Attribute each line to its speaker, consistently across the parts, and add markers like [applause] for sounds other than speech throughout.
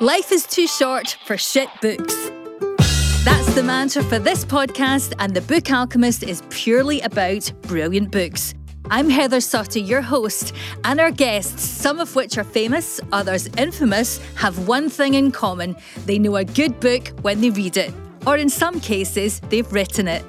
Speaker 1: Life is too short for shit books. That's the mantra for this podcast, and The Book Alchemist is purely about brilliant books. I'm Heather Suttie, your host, and our guests, some of which are famous, others infamous, have one thing in common they know a good book when they read it, or in some cases, they've written it.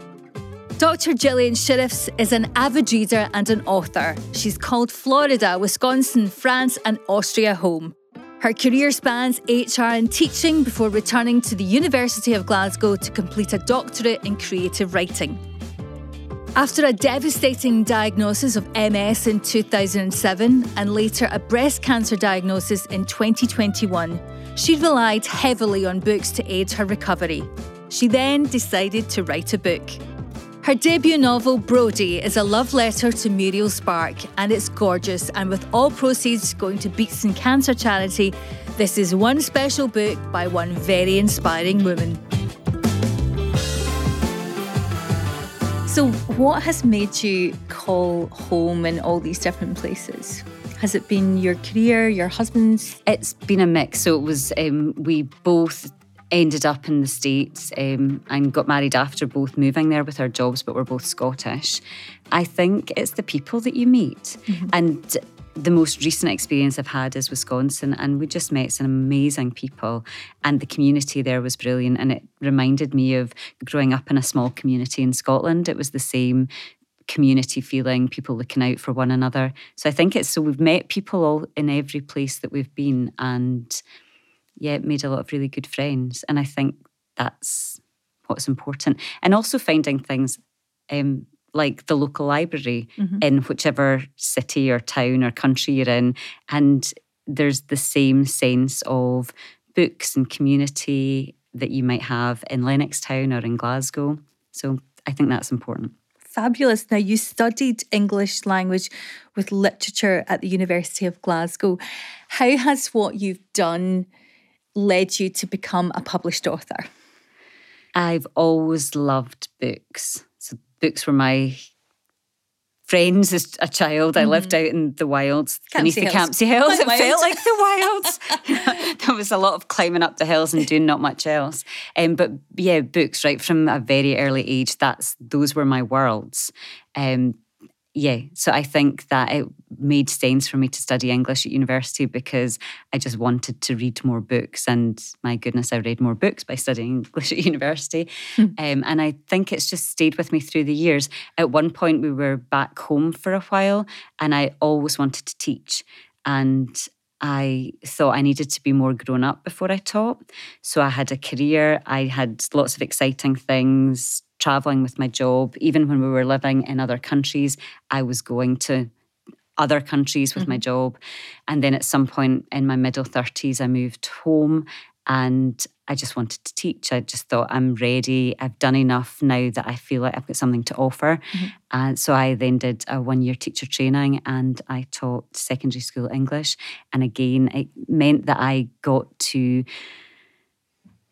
Speaker 1: Dr. Gillian Shirreffs is an avid reader and an author. She's called Florida, Wisconsin, France, and Austria home. Her career spans HR and teaching before returning to the University of Glasgow to complete a doctorate in creative writing. After a devastating diagnosis of MS in 2007 and later a breast cancer diagnosis in 2021, she relied heavily on books to aid her recovery. She then decided to write a book. Her debut novel, Brodie, is a love letter to Muriel Spark, and it's gorgeous. And with all proceeds going to Beatson Cancer Charity, this is one special book by one very inspiring woman. So, what has made you call home in all these different places? Has it been your career, your husband's?
Speaker 2: It's been a mix. So it was, um, we both ended up in the States um, and got married after both moving there with our jobs, but we're both Scottish. I think it's the people that you meet. Mm-hmm. And the most recent experience I've had is Wisconsin, and we just met some amazing people, and the community there was brilliant. And it reminded me of growing up in a small community in Scotland. It was the same community feeling, people looking out for one another. So I think it's so we've met people all in every place that we've been, and yeah, made a lot of really good friends. And I think that's what's important. And also finding things um, like the local library mm-hmm. in whichever city or town or country you're in. And there's the same sense of books and community that you might have in Lennoxtown or in Glasgow. So I think that's important.
Speaker 1: Fabulous. Now, you studied English language with literature at the University of Glasgow. How has what you've done led you to become a published author?
Speaker 2: I've always loved books. So books were my friends as a child. I mm-hmm. lived out in the wilds Campsie beneath the Campsie Hills. it felt like the wilds. [laughs] there was a lot of climbing up the hills and doing not much else. Um, but yeah, books right from a very early age. That's those were my worlds. Um, yeah, so I think that it made sense for me to study English at university because I just wanted to read more books. And my goodness, I read more books by studying [laughs] English at university. Mm. Um, and I think it's just stayed with me through the years. At one point, we were back home for a while, and I always wanted to teach. And I thought I needed to be more grown up before I taught. So I had a career, I had lots of exciting things, traveling with my job. Even when we were living in other countries, I was going to other countries with mm-hmm. my job. And then at some point in my middle 30s, I moved home and I just wanted to teach. I just thought I'm ready. I've done enough now that I feel like I've got something to offer. Mm-hmm. And so I then did a one year teacher training and I taught secondary school English. And again, it meant that I got to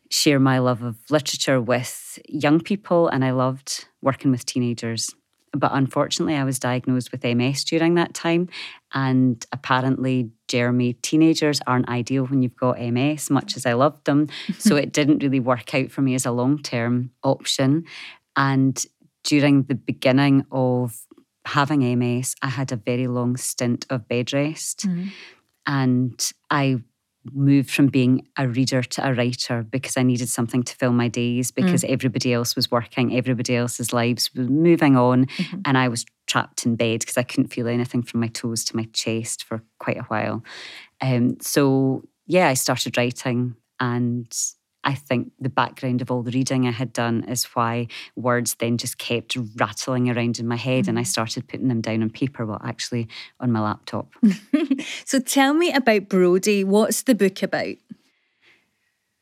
Speaker 2: share my love of literature with young people, and I loved working with teenagers. But unfortunately, I was diagnosed with MS during that time. And apparently, Jeremy, teenagers aren't ideal when you've got MS, much as I loved them. [laughs] so it didn't really work out for me as a long term option. And during the beginning of having MS, I had a very long stint of bed rest. Mm. And I moved from being a reader to a writer because I needed something to fill my days because mm. everybody else was working, everybody else's lives were moving on, mm-hmm. and I was trapped in bed because I couldn't feel anything from my toes to my chest for quite a while. Um, so yeah, I started writing and I think the background of all the reading I had done is why words then just kept rattling around in my head mm-hmm. and I mm-hmm. started putting them down on paper, well, actually on my laptop. [laughs]
Speaker 1: so tell me about Brodie. What's the book about?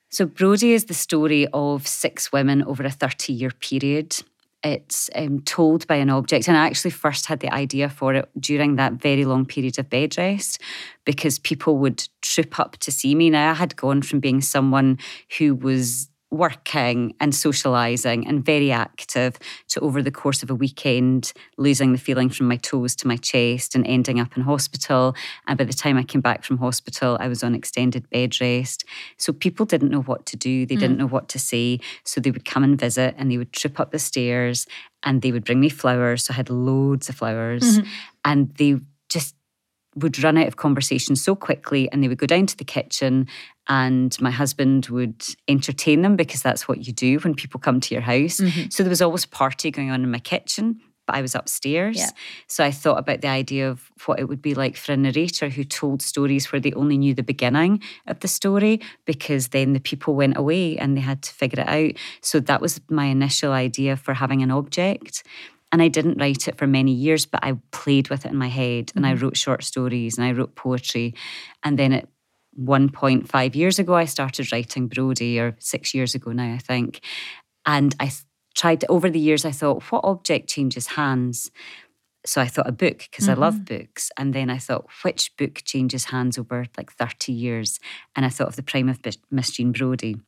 Speaker 2: So, Brodie is the story of six women over a 30 year period it's um, told by an object. And I actually first had the idea for it during that very long period of bed rest because people would troop up to see me. Now, I had gone from being someone who was working and socializing and very active to over the course of a weekend losing the feeling from my toes to my chest and ending up in hospital. And by the time i came back from hospital i was on extended bed rest. So people didn't know what to do. They mm. didn't know what to say. So they would come and visit and they would trip up the stairs and they would bring me flowers. So i had loads of flowers mm-hmm. and they just would run out of conversation so quickly and they would go down to the kitchen and my husband would entertain them because that's what you do when people come to your house. Mm-hmm. So there was always a party going on in my kitchen, but I was upstairs. Yeah. So I thought about the idea of what it would be like for a narrator who told stories where they only knew the beginning of the story because then the people went away and they had to figure it out. So that was my initial idea for having an object. And I didn't write it for many years, but I played with it in my head and mm-hmm. I wrote short stories and I wrote poetry. And then at 1.5 years ago, I started writing Brodie, or six years ago now, I think. And I tried to, over the years, I thought, what object changes hands? So I thought a book because mm-hmm. I love mm-hmm. books. And then I thought, which book changes hands over like 30 years? And I thought of The Prime of Miss Jean Brodie.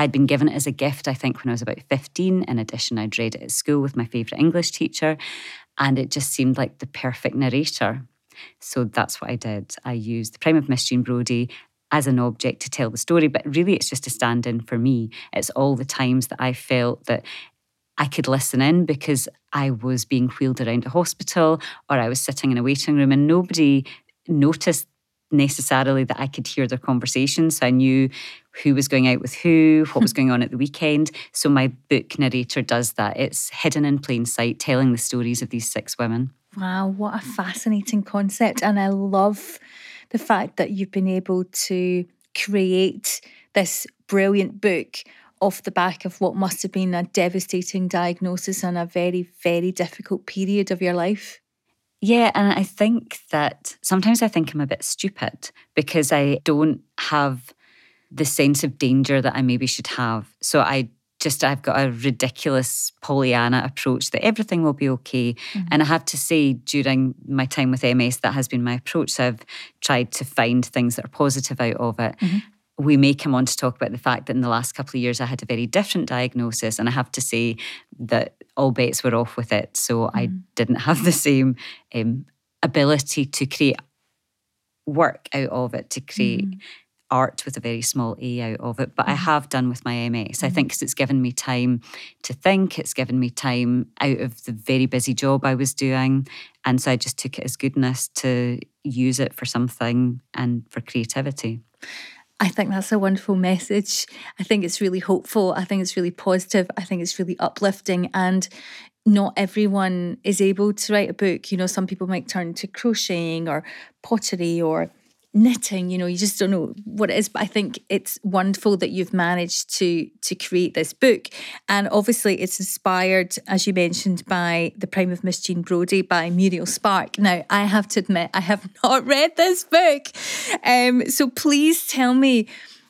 Speaker 2: I'd been given it as a gift, I think, when I was about 15. In addition, I'd read it at school with my favourite English teacher, and it just seemed like the perfect narrator. So that's what I did. I used the Prime of Miss Jean Brodie as an object to tell the story, but really it's just a stand in for me. It's all the times that I felt that I could listen in because I was being wheeled around a hospital or I was sitting in a waiting room and nobody noticed necessarily that I could hear their conversations. So I knew who was going out with who, what was [laughs] going on at the weekend. So my book narrator does that. It's hidden in plain sight, telling the stories of these six women.
Speaker 1: Wow, what a fascinating concept. And I love the fact that you've been able to create this brilliant book off the back of what must have been a devastating diagnosis and a very, very difficult period of your life.
Speaker 2: Yeah, and I think that sometimes I think I'm a bit stupid because I don't have the sense of danger that I maybe should have. So I just I've got a ridiculous Pollyanna approach that everything will be okay. Mm-hmm. And I have to say, during my time with MS, that has been my approach. So I've tried to find things that are positive out of it. Mm-hmm. We may come on to talk about the fact that in the last couple of years I had a very different diagnosis, and I have to say that all bets were off with it. So mm-hmm. I didn't [laughs] have the same um, ability to create work out of it, to create mm-hmm art with a very small a out of it, but mm-hmm. I have done with my MS. Mm-hmm. I think because it's given me time to think, it's given me time out of the very busy job I was doing. And so I just took it as goodness to use it for something and for creativity.
Speaker 1: I think that's a wonderful message. I think it's really hopeful. I think it's really positive. I think it's really uplifting. And not everyone is able to write a book. You know, some people might turn to crocheting or pottery or knitting you know you just don't know what it is but i think it's wonderful that you've managed to to create this book. And obviously it's inspired as you mentioned by the prime of miss jean brodie by muriel spark. Now i have to admit i have [laughs] not read this book. Um, so please tell me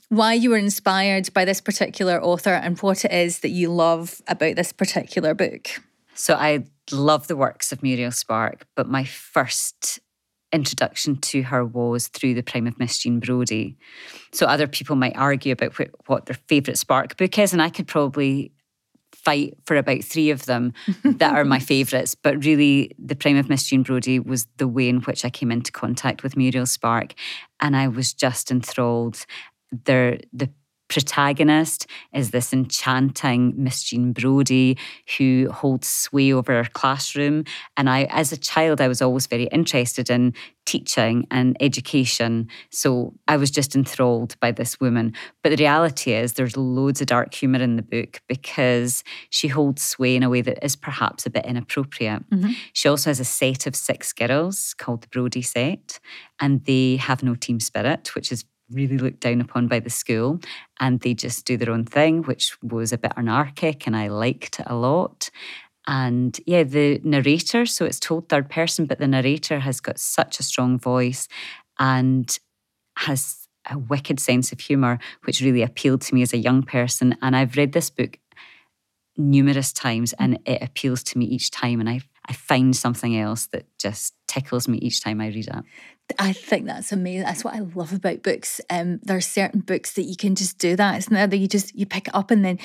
Speaker 1: why you were inspired by this particular author and what it is that you love about this particular book.
Speaker 2: So i love the works of muriel spark but my first introduction to her was through the prime of Miss Jean Brodie. So other people might argue about what their favourite Spark book is, and I could probably fight for about three of them [laughs] that are my favourites. But really, the prime of Miss Jean Brodie was the way in which I came into contact with Muriel Spark, and I was just enthralled. There, the protagonist is this enchanting Miss Jean Brodie who holds sway over her classroom. And I, as a child, I was always very interested in teaching and education. So I was just enthralled by this woman. But the reality is, there's loads of dark humour in the book because she holds sway in a way that is perhaps a bit inappropriate. Mm-hmm. She also has a set of six girls called the Brodie set, and they have no team spirit, which is really looked down upon by the school and they just do their own thing, which was a bit anarchic and I liked it a lot. And yeah, the narrator, so it's told third person, but the narrator has got such a strong voice and has a wicked sense of humour, which really appealed to me as a young person. And I've read this book numerous times and it appeals to me each time. And I, I find something else that just tickles me each time I read it
Speaker 1: I think that's amazing. That's what I love about books. Um, there are certain books that you can just do that. It's not that you just you pick it up and then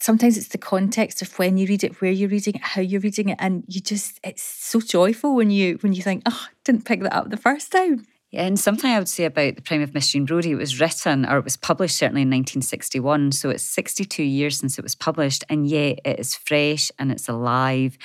Speaker 1: sometimes it's the context of when you read it, where you're reading it, how you're reading it, and you just it's so joyful when you when you think, oh, I didn't pick that up the first time.
Speaker 2: Yeah, and something I would say about The Prime of Miss Jean Brodie, it was written or it was published certainly in 1961. So it's 62 years since it was published, and yet it is fresh and it's alive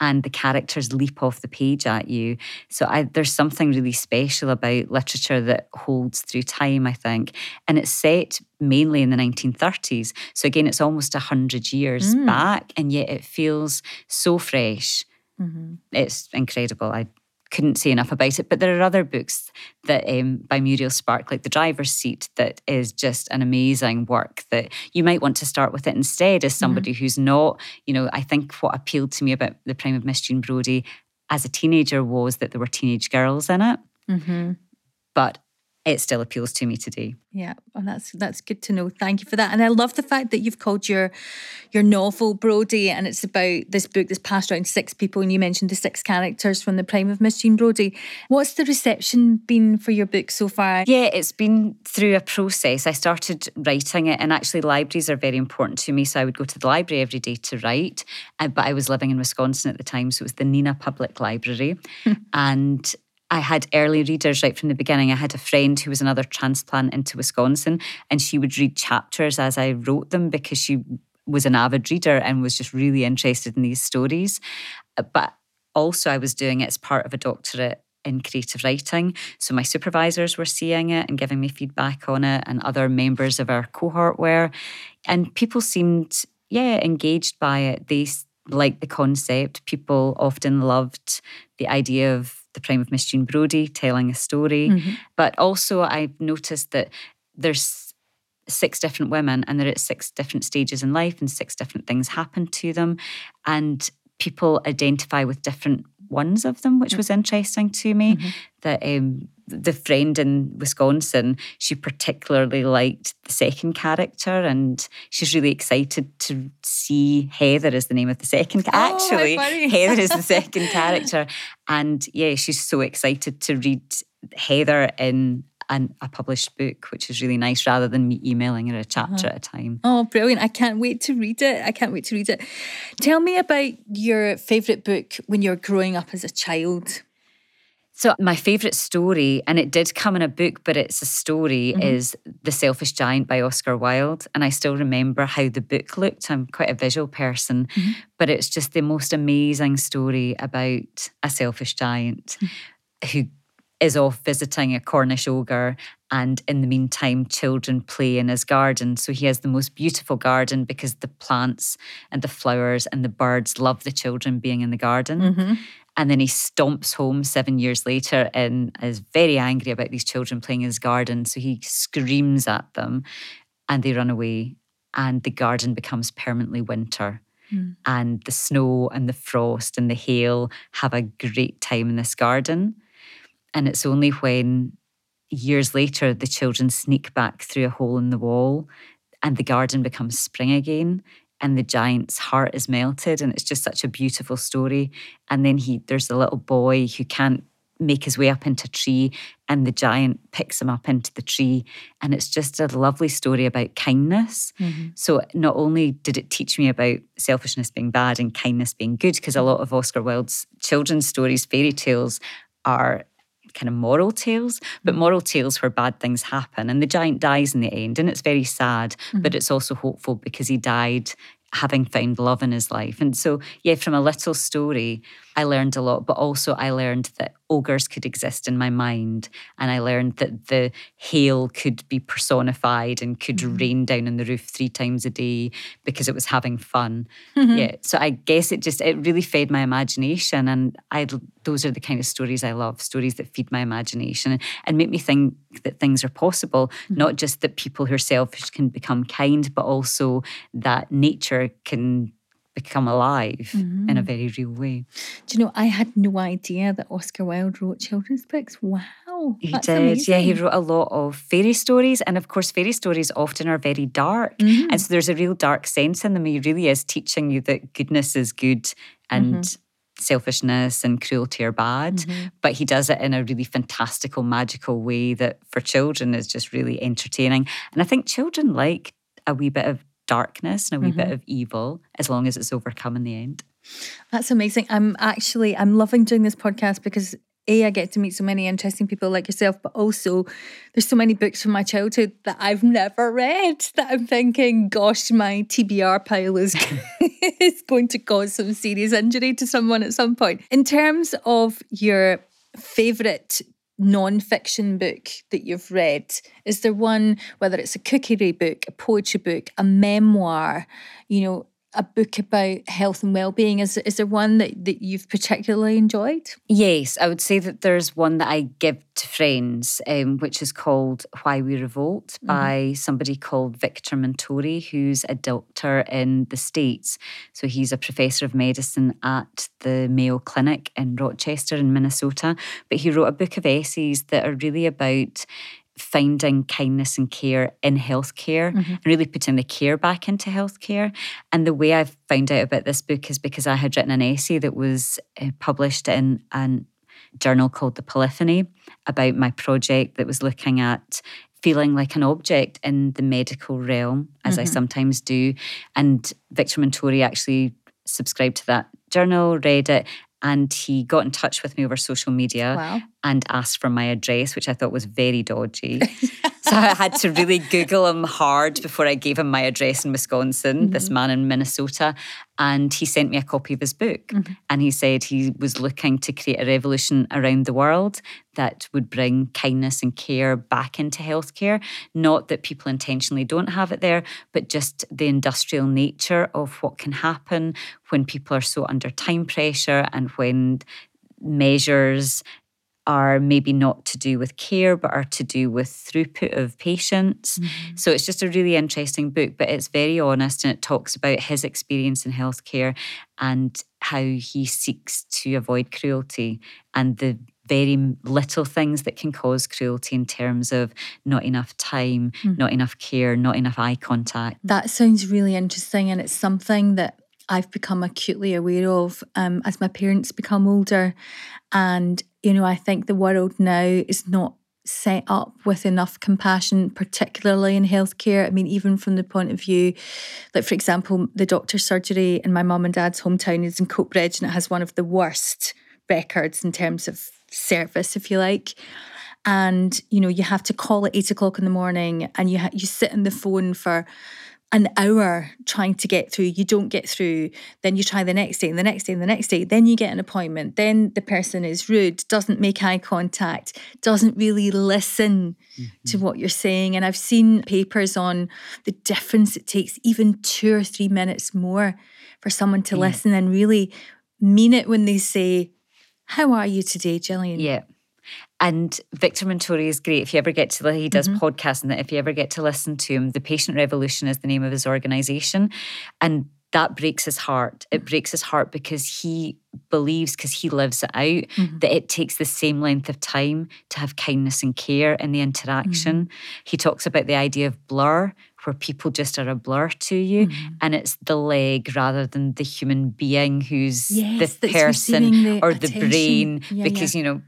Speaker 2: and the characters leap off the page at you. So I, there's something really special about literature that holds through time, I think. And it's set mainly in the 1930s. So again, it's almost 100 years mm. back, and yet it feels so fresh. Mm-hmm. It's incredible. I couldn't say enough about it. But there are other books that um, by Muriel Spark, like The Driver's Seat, that is just an amazing work that you might want to start with it instead as mm-hmm. somebody mm-hmm. who's not, you know, I think what appealed to me about The Prime of Miss Jean Brodie as a teenager was that there were teenage girls in it. Mm-hmm. But it still appeals to me today.
Speaker 1: Yeah, well, that's that's good to know. Thank you for that. And I love the fact that you've called your your novel Brodie, and it's about this book that's passed around six people, and you mentioned the six characters from the Prime of Miss Jean Brodie. What's the reception been for your book so far?
Speaker 2: Yeah, it's been through a process. I started writing it, and actually libraries are very important to me, so I would go to the library every day to write. Uh, but I was living in Wisconsin at the time, so it was the Neenah Public Library, [laughs] and I had early readers right from the beginning. I had a friend who was another transplant into Wisconsin, and she would read chapters as I wrote them because she was an avid reader and was just really interested in these stories. Uh, but also, I was doing it as part of a doctorate in creative writing. So my supervisors were seeing it and giving me feedback on it, and other members of our cohort were. And people seemed, yeah, engaged by it. They liked the concept. People often loved the idea of the Prime of Miss Jean Brodie telling a story. Mm-hmm. But also, I've noticed that there's six different women and they're at six different stages in life and six different things happen to them. And people identify with different ones of them, which was interesting to me. Mm-hmm. That um, the friend in Wisconsin, she particularly liked the second character, and she's really excited to see Heather as the name of the second. Oh, Actually, [laughs] Heather is the second character, and yeah, she's so excited to read Heather in an, a published book, which is really nice rather than me emailing her a chapter uh-huh. at a time.
Speaker 1: Oh, brilliant. I can't wait to read it. I can't wait to read it. Tell me about your favourite book when you're growing up as a child.
Speaker 2: So, my favourite story, and it did come in a book, but it's a story, mm-hmm. is The Selfish Giant by Oscar Wilde. And I still remember how the book looked. I'm quite a visual person, mm-hmm. but it's just the most amazing story about a selfish giant mm-hmm. who is off visiting a Cornish ogre. And in the meantime, children play in his garden. So he has the most beautiful garden because the plants and the flowers and the birds love the children being in the garden. Mm-hmm. And then he stomps home seven years later and is very angry about these children playing in his garden. So he screams at them and they run away. And the garden becomes permanently winter. Mm. And the snow and the frost and the hail have a great time in this garden. And it's only when years later the children sneak back through a hole in the wall and the garden becomes spring again and the giant's heart is melted and it's just such a beautiful story. And then he there's a little boy who can't make his way up into a tree and the giant picks him up into the tree. And it's just a lovely story about kindness. Mm-hmm. so not only did it teach me about selfishness being bad and kindness being good because a lot of oscar wilde's children's stories fairy tales are kind of moral tales, but mm-hmm. moral tales where bad things happen. And the giant dies in the end, and it's very sad, mm-hmm. but it's also hopeful because he died having found love in his life. And so, yeah, from a little story, I learned a lot, but also I learned that ogres could exist in my mind. And I learned that the hail could be personified and could mm-hmm. rain down on the roof three times a day because it was having fun. Mm-hmm. Yeah. So I guess it just, it really fed my imagination. And I, those are the kind of stories I love stories that feed my imagination and make me think that things are possible, mm-hmm. not just that people who are selfish can become kind, but also that nature can become alive mm-hmm. in a mm-hmm. very real way.
Speaker 1: Do you know, I had no idea that Oscar Wilde wrote children's books. Wow.
Speaker 2: He did. Amazing. Yeah, he wrote a lot of fairy stories. And of course, fairy stories often are very dark. Mm-hmm. And so there's a real dark sense in them. He really is teaching you that goodness is good and mm-hmm. selfishness and cruelty are bad, mm-hmm. but he does it in a really fantastical, magical way that for children is just really entertaining. And I think children like a wee bit of darkness and a wee mm-hmm. bit of evil as long as it's overcome in the end.
Speaker 1: That's amazing. I'm actually I'm loving doing this podcast because a, I get to meet so many interesting people like yourself, but also there's so many books from my childhood that I've never read that I'm thinking, gosh, my TBR pile is, [laughs] is going to cause some serious injury to someone at some point. In terms of your favourite non-fiction book that you've read? Is there one whether it's a cookery book a poetry book a memoir you know a book about health and well-being. Is, is there one that, that you've particularly enjoyed?
Speaker 2: Yes i would say that there's one that i give to friends um, which is called why we revolt mm-hmm. by somebody called victor montori who's a doctor in the states. So he's a professor of medicine at the mayo clinic in rochester in minnesota. But he wrote a book of essays that are really about finding kindness and care in healthcare mm-hmm. and really putting the care back into healthcare. And the way I found out about this book is because I had written an essay that was uh, published in a journal called The Polyphony about my project that was looking at feeling like an object in the medical realm, as mm-hmm. I sometimes do. And Victor Montori actually subscribed to that journal, read it, and he got in touch with me over social media wow. and asked for my address, which I thought was very dodgy. [laughs] so I had to really Google him hard before I gave him my address in Wisconsin, mm-hmm. this man in Minnesota. And he sent me a copy of his book. Mm-hmm. And he said he was looking to create a revolution around the world that would bring kindness and care back into healthcare. Not that people intentionally don't have it there, but just the industrial nature of what can happen when people are so under time pressure and when measures are maybe not to do with care, but are to do with throughput of patients. Mm-hmm. So it's just a really interesting book, but it's very honest and it talks about his experience in healthcare and how he seeks to avoid cruelty and the very little things that can cause cruelty in terms of not enough time, mm. not enough care, not enough eye contact.
Speaker 1: That sounds really interesting. And it's something that I've become acutely aware of um, as my parents become older. And, you know, I think the world now is not set up with enough compassion, particularly in healthcare. I mean, even from the point of view, like, for example, the doctor's surgery in my mum and dad's hometown is in Coatbridge and it has one of the worst records in terms of service, if you like and you know you have to call at eight o'clock in the morning and you ha- you sit on the phone for an hour trying to get through, you don't get through, then you try the next day and the next day and the next day, then you get an appointment, then the person is rude, doesn't make eye contact, doesn't really listen mm-hmm. to what you're saying. And I've seen papers on the difference it takes even two or three minutes more for someone to yeah. listen and really mean it when they say, How are you today, Gillian?
Speaker 2: Yeah. And Victor Montori is great. If you ever get to, he does mm-hmm. podcasts, and if you ever get to listen to him, the Patient Revolution is the name of his organization, and that breaks his heart. It breaks his heart because he believes, because he lives it out, mm-hmm. that it takes the same length of time to have kindness and care in the interaction. Mm-hmm. He talks about the idea of blur, where people just are a blur to you, mm-hmm. and it's the leg rather than the human being who's yes, the person the or attention. the brain, yeah, because yeah. you know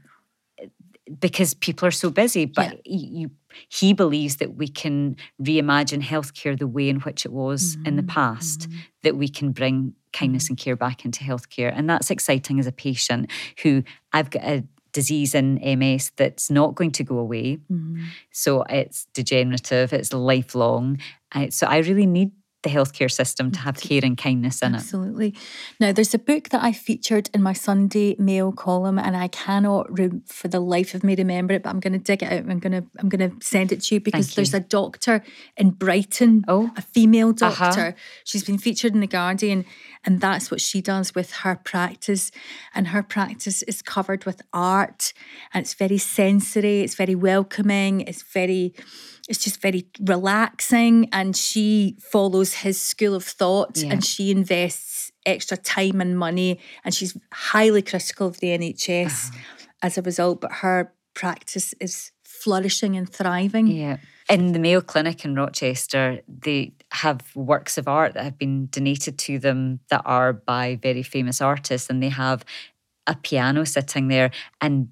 Speaker 2: because people are so busy. But yeah. you, he believes that we can reimagine healthcare the way in which it was mm-hmm. in the mm-hmm. past, mm-hmm. that we can bring kindness mm-hmm. and care back into healthcare. And that's exciting as a patient who I've got a disease in MS that's not going to go away. Mm-hmm. So it's degenerative, it's lifelong. so I really need the healthcare system to have care and kindness in
Speaker 1: Absolutely. it. Absolutely. Now, there's a book that I featured in my Sunday Mail column, and I cannot, re- for the life of me, remember it. But I'm going to dig it out. I'm going to, I'm going to send it to you because you. there's a doctor in Brighton, oh. a female uh-huh. doctor. Uh-huh. She's been featured in the Guardian, and that's what she does with her practice. And her practice is covered with art, and it's very sensory. It's very welcoming. It's very it's just very relaxing and she follows his school of thought yeah. and she invests extra time and money and she's highly critical of the NHS uh-huh. as a result but her practice is flourishing and thriving.
Speaker 2: Yeah. In the Mayo Clinic in Rochester, they have works of art that have been donated to them that are by very famous artists, and they have a piano sitting there, and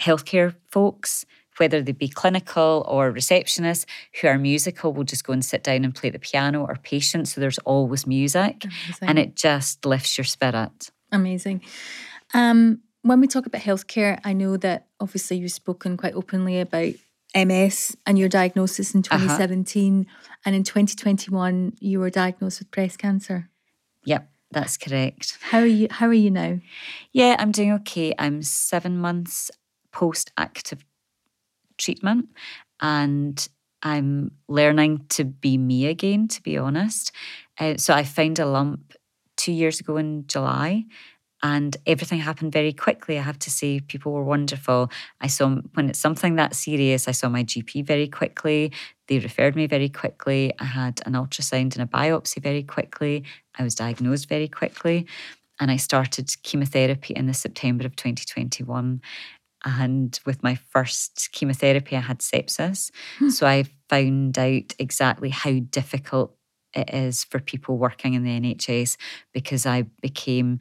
Speaker 2: healthcare folks whether they be clinical or receptionists who are musical will just go and sit down and play the piano or patients. So there's always music Amazing. and it just lifts your spirit.
Speaker 1: Amazing. Um, when we talk about healthcare, I know that obviously you've spoken quite openly about MS and your diagnosis in 2017. Uh-huh. And in 2021, you were diagnosed with breast cancer.
Speaker 2: Yep. That's correct.
Speaker 1: How are you how are you now?
Speaker 2: Yeah, I'm doing okay. I'm 7 months post active treatment and I'm learning to be me again, to be honest. Uh, so I found a lump two years ago in July and everything happened very quickly. I have to say, people were wonderful. I saw when it's something that serious, I saw my GP very quickly. They referred me very quickly. I had an ultrasound and a biopsy very quickly. I was diagnosed very quickly. And I started chemotherapy in the September of 2021. And with my first chemotherapy, I had sepsis. Hmm. So I found out exactly how difficult it is for people working in the NHS because I became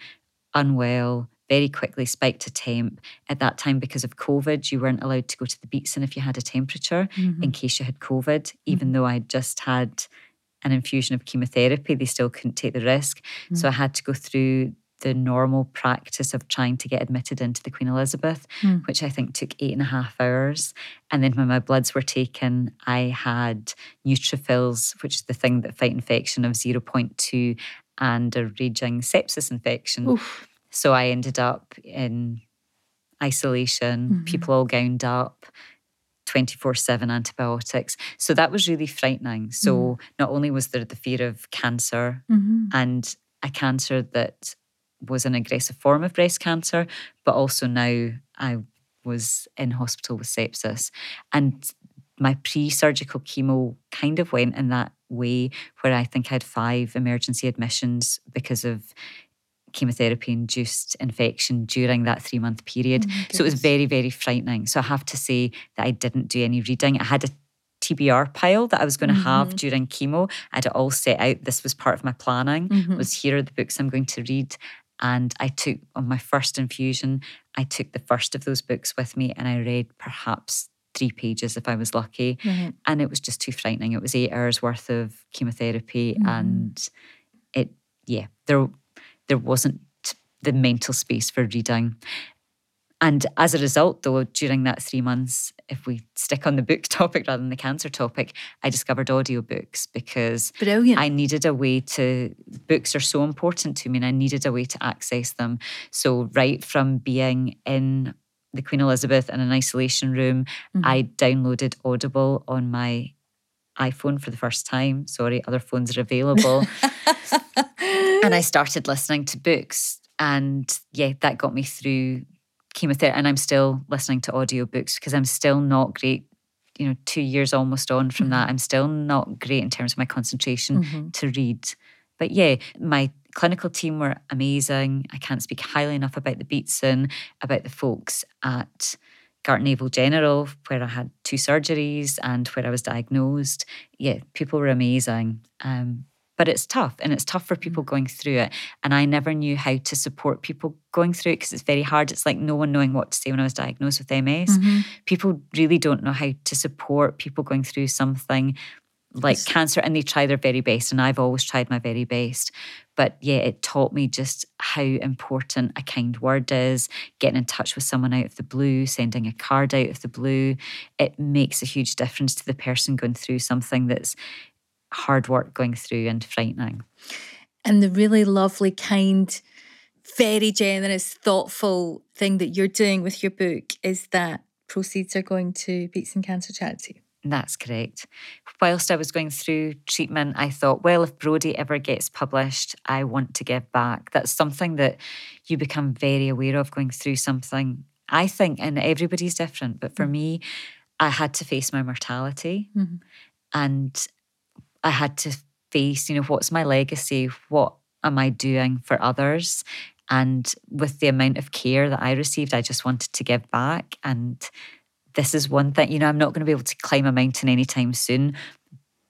Speaker 2: unwell very quickly, spiked a temp. At that time, because of COVID, you weren't allowed to go to the Beatson if you had a temperature mm-hmm. in case you had COVID, even mm-hmm. though I'd just had an infusion of chemotherapy, they still couldn't take the risk. Mm-hmm. So I had to go through the normal practice of trying to get admitted into the Queen Elizabeth, mm. which I think took eight and a half hours. And then when my bloods were taken, I had neutrophils, which is the thing that fight infection of 0.2 and a raging sepsis infection. Oof. So I ended up in isolation, mm-hmm. people all gowned up. 24 7 antibiotics. So that was really frightening. So, mm. not only was there the fear of cancer mm-hmm. and a cancer that was an aggressive form of breast cancer, but also now I was in hospital with sepsis. And my pre surgical chemo kind of went in that way where I think I had five emergency admissions because of chemotherapy induced infection during that three month period. Oh so it was very, very frightening. So I have to say that I didn't do any reading. I had a TBR pile that I was going to mm-hmm. have during chemo. I had it all set out. This was part of my planning. Mm-hmm. Was here are the books I'm going to read. And I took, on my first infusion, I took the first of those books with me and I read perhaps three pages if I was lucky. Mm-hmm. And it was just too frightening. It was eight hours worth of chemotherapy mm-hmm. and it, yeah, there, there wasn't the mental space for reading. And as a result, though, during that three months, if we stick on the book [laughs] topic rather than the cancer topic, I discovered audiobooks because
Speaker 1: Brilliant.
Speaker 2: I needed a way to, books are so important to me and I needed a way to access them. So, right from being in the Queen Elizabeth in an isolation room, mm-hmm. I downloaded Audible on my iPhone for the first time. Sorry, other phones are available. [laughs] and I started listening to books. And yeah, that got me through chemotherapy and I'm still listening to audiobooks because I'm still not great, you know, two years almost on from mm-hmm. that. I'm still not great in terms of my concentration mm-hmm. to read. But yeah, my clinical team were amazing. I can't speak highly enough about the Beatson, about the folks at Gartnavel General, where I had two surgeries and where I was diagnosed. Yeah, people were amazing. Um, but it's tough and it's tough for people mm. going through it and i never knew how to support people going through it because it's very hard it's like no one knowing what to say when i was diagnosed with ms mm-hmm. people really don't know how to support people going through something like yes. cancer and they try their very best and i've always tried my very best but yeah it taught me just how important a kind word is getting in touch with someone out of the blue sending a card out of the blue it makes a huge difference to the person going through something that's hard work going through and frightening.
Speaker 1: And the really lovely, kind, very generous, thoughtful thing that you're doing with your book is that proceeds are going to Beatson Cancer Charity.
Speaker 2: That's correct. Whilst I was going through treatment, I thought, well, if Brodie ever gets published, I want to give back. That's something that you become very aware of going through something. I think, and everybody's different, but for mm-hmm. me, I had to face my mortality. Mm-hmm. And I had to face, you know, what's my legacy? What am I doing for others? And with the amount of care that I received, I just wanted to give back. And this is one thing, you know, I'm not going to be able to climb a mountain anytime soon.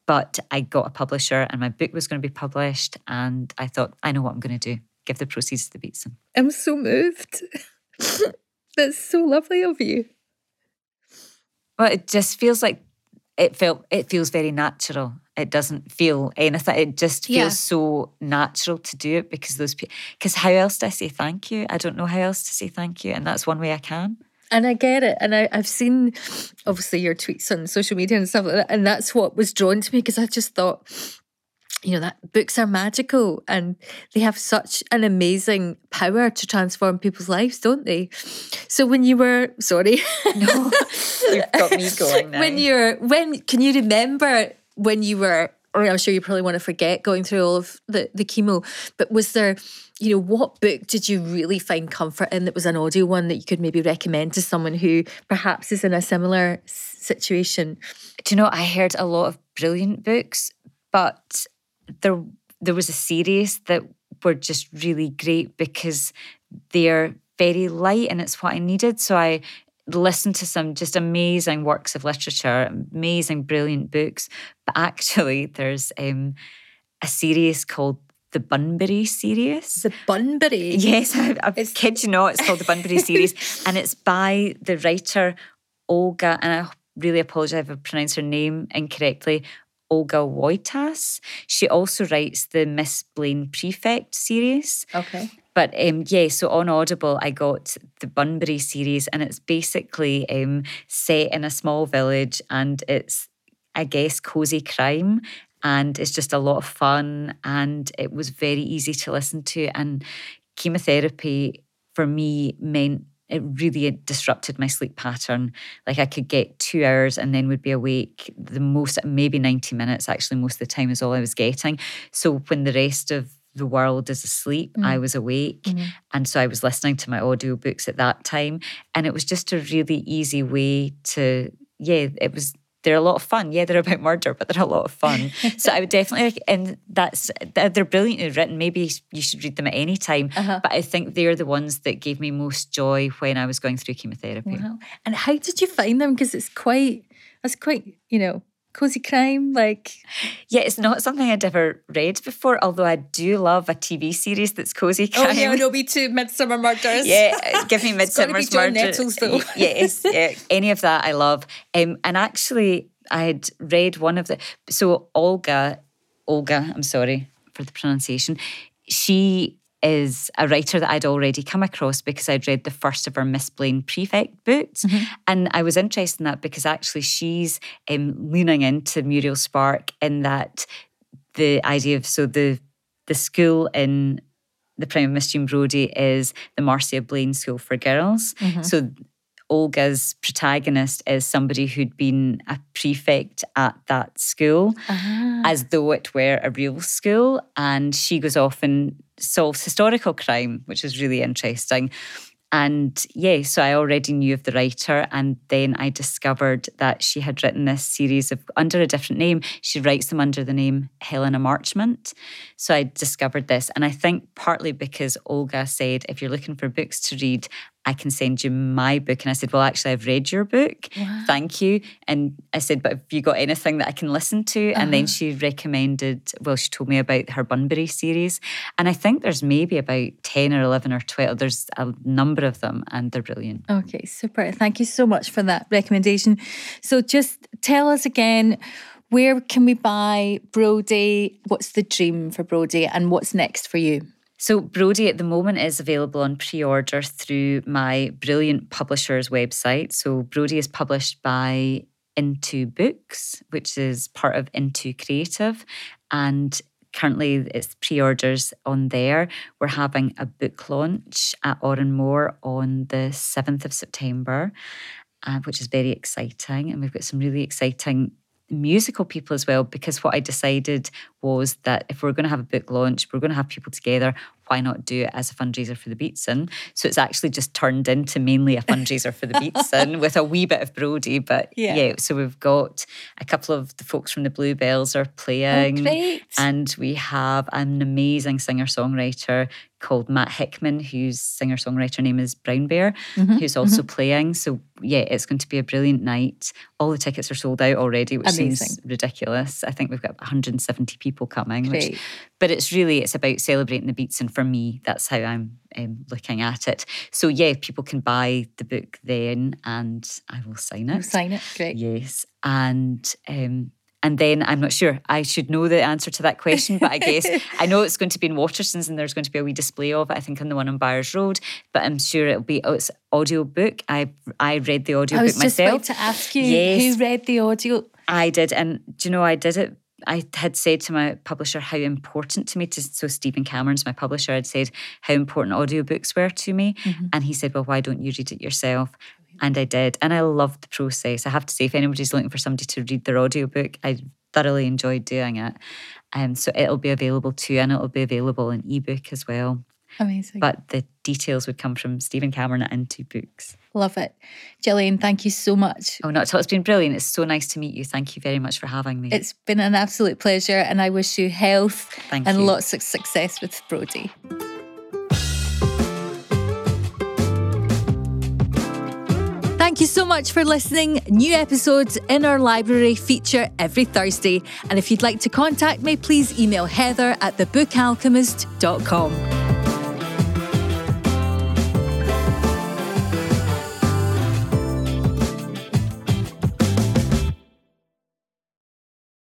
Speaker 2: But I got a publisher and my book was going to be published. And I thought, I know what I'm going to do give the proceeds to the Beatson.
Speaker 1: I'm so moved. [laughs] That's so lovely of you.
Speaker 2: Well, it just feels like it felt it feels very natural. It doesn't feel anything. It just feels yeah. so natural to do it because those people. Because how else do I say thank you? I don't know how else to say thank you, and that's one way I can.
Speaker 1: And I get it. And I, I've seen obviously your tweets on social media and stuff like that. And that's what was drawn to me because I just thought, you know, that books are magical and they have such an amazing power to transform people's lives, don't they? So when you were sorry.
Speaker 2: No, you've got me [laughs] going now.
Speaker 1: When you're when can you remember when you were or I'm sure you probably want to forget going through all of the, the chemo, but was there you know, what book did you really find comfort in that was an audio one that you could maybe recommend to someone who perhaps is in a similar situation?
Speaker 2: Do you know, I heard a lot of brilliant books, but there there was a series that were just really great because they're very light and it's what I needed. So I listened to some just amazing works of literature, amazing, brilliant books. But actually, there's um, a series called the Bunburry series.
Speaker 1: The Bunburry?
Speaker 2: Yes, I, I kid you not, it's called the Bunburry series. [laughs] And it's by the writer Olga, and I really apologise if I pronounced her name incorrectly, Olga Wojtas. She also writes the Miss Blaine Prefect series.
Speaker 1: Okay.
Speaker 2: But um, yeah, so on Audible, I got the Bunburry series, and it's basically um, set in a small village, and it's, I guess, cozy crime and it's just a lot of fun and it was very easy to listen to and chemotherapy for me meant it really disrupted my sleep pattern. Like i could get two hours and then would be awake the most maybe 90 minutes actually most of the time is all i was getting. So when the rest of the world is asleep mm. i was awake mm. and so i was listening to my audiobooks at that time and it was just a really easy way to yeah it was they're a lot of fun. Yeah, they're [laughs] about murder, but they're a lot of fun. [laughs] so I would definitely, and that's they're brilliantly written. Maybe you should read them at any time. Uh-huh. But I think they're the ones that gave me most joy when I was going through chemotherapy. Wow.
Speaker 1: And how did you find them? Because it's quite, that's quite, you know, cozy crime like
Speaker 2: yeah it's not something i'd ever read before although i do love a tv series that's cozy crime
Speaker 1: oh yeah no me too. Midsomer Murders.
Speaker 2: Yeah give me [laughs] Midsomer Murders. Yes [laughs] yeah, any of that i love. Um, and actually i had read one of the so olga olga i'm sorry for the pronunciation she is a writer that I'd already come across because I'd read the first of her Miss Blaine Prefect books. Mm-hmm. And I was interested in that because actually she's um, leaning into Muriel Spark in that the idea of so the the school in the Prime of Miss Jean Brodie is the Marcia Blaine School for Girls. Mm-hmm. So Olga's protagonist is somebody who'd been a prefect at that school uh-huh. as though it were a real school. And she goes off and solves historical crime, which is really interesting. And yeah, so I already knew of the writer, and then I discovered that she had written this series of under a different name. She writes them under the name Helena Marchmont. So I discovered this, and I think partly because Olga said, if you're looking for books to read, I can send you my book. And I said, Well, actually, I've read your book. Wow. Thank you. And I said, But have you got anything that I can listen to? Uh-huh. And then uh-huh. she recommended, well, she told me about her Bunburry series. And I think there's maybe about 10 or 11 or 12. There's a number of them, and they're brilliant.
Speaker 1: Okay, super. Thank you so much for that recommendation. So just tell us again. Where can we buy Brodie? What's the dream for Brodie and what's next for you?
Speaker 2: So, Brodie at the moment is available on pre order through my brilliant publisher's website. So, Brodie is published by Into Books, which is part of Into Creative. And currently, it's pre orders on there. We're having a book launch at Òran Mór on the 7th of September, uh, which is very exciting. And we've got some really exciting musical people as well because what I decided was that if we're going to have a book launch, we're going to have people together. why not do it as a fundraiser for the Beatson? So it's actually just turned into mainly a fundraiser for the Beatson [laughs] with a wee bit of Brodie. But yeah. yeah. so we've got a couple of the folks from the Bluebells are oh, playing.
Speaker 1: Oh,
Speaker 2: and we have an amazing singer songwriter called Matt Hickman, whose singer songwriter name is Brown Bear, mm-hmm, who's also mm-hmm. playing. So, yeah, it's going to be a brilliant night. All the tickets are sold out already, which Amazing. seems ridiculous. I think we've got 170 people coming. Which, but it's really, it's about celebrating the beats. And for me, that's how I'm um, looking at it. So, yeah, people can buy the book then and I will sign it. You'll
Speaker 1: sign it, great.
Speaker 2: Yes. And um, and then I'm not sure. I should know the answer to that question, but I guess [laughs] I know it's going to be in Waterstones and there's going to be a wee display of it, I think, on the one on Byres Road. But I'm sure it'll be, oh, it's audio book. I I read the audio book myself. I was just
Speaker 1: about to ask you yes, who read the audio.
Speaker 2: I did. And do you know, I did it I had said to my publisher how important to me to so Stephen Cameron's my publisher had said how important audiobooks were to me mm-hmm. and he said well why don't you read it yourself and I did. And I loved the process. I have to say, if anybody's looking for somebody to read their audiobook, I thoroughly enjoyed doing it. Um, so it'll be available too, and it'll be available in ebook as well.
Speaker 1: Amazing.
Speaker 2: But the details would come from Stephen Cameron at Into Books.
Speaker 1: Love it. Gillian, thank you so much.
Speaker 2: Oh, not at all. It's been brilliant. It's so nice to meet you. Thank you very much for having me.
Speaker 1: It's been an absolute pleasure, and I wish you health thank and you. lots of success with Brodie. Thank you so much for listening. New episodes in our library feature every Thursday. And if you'd like to contact me, please email heather at thebookalchemist.com.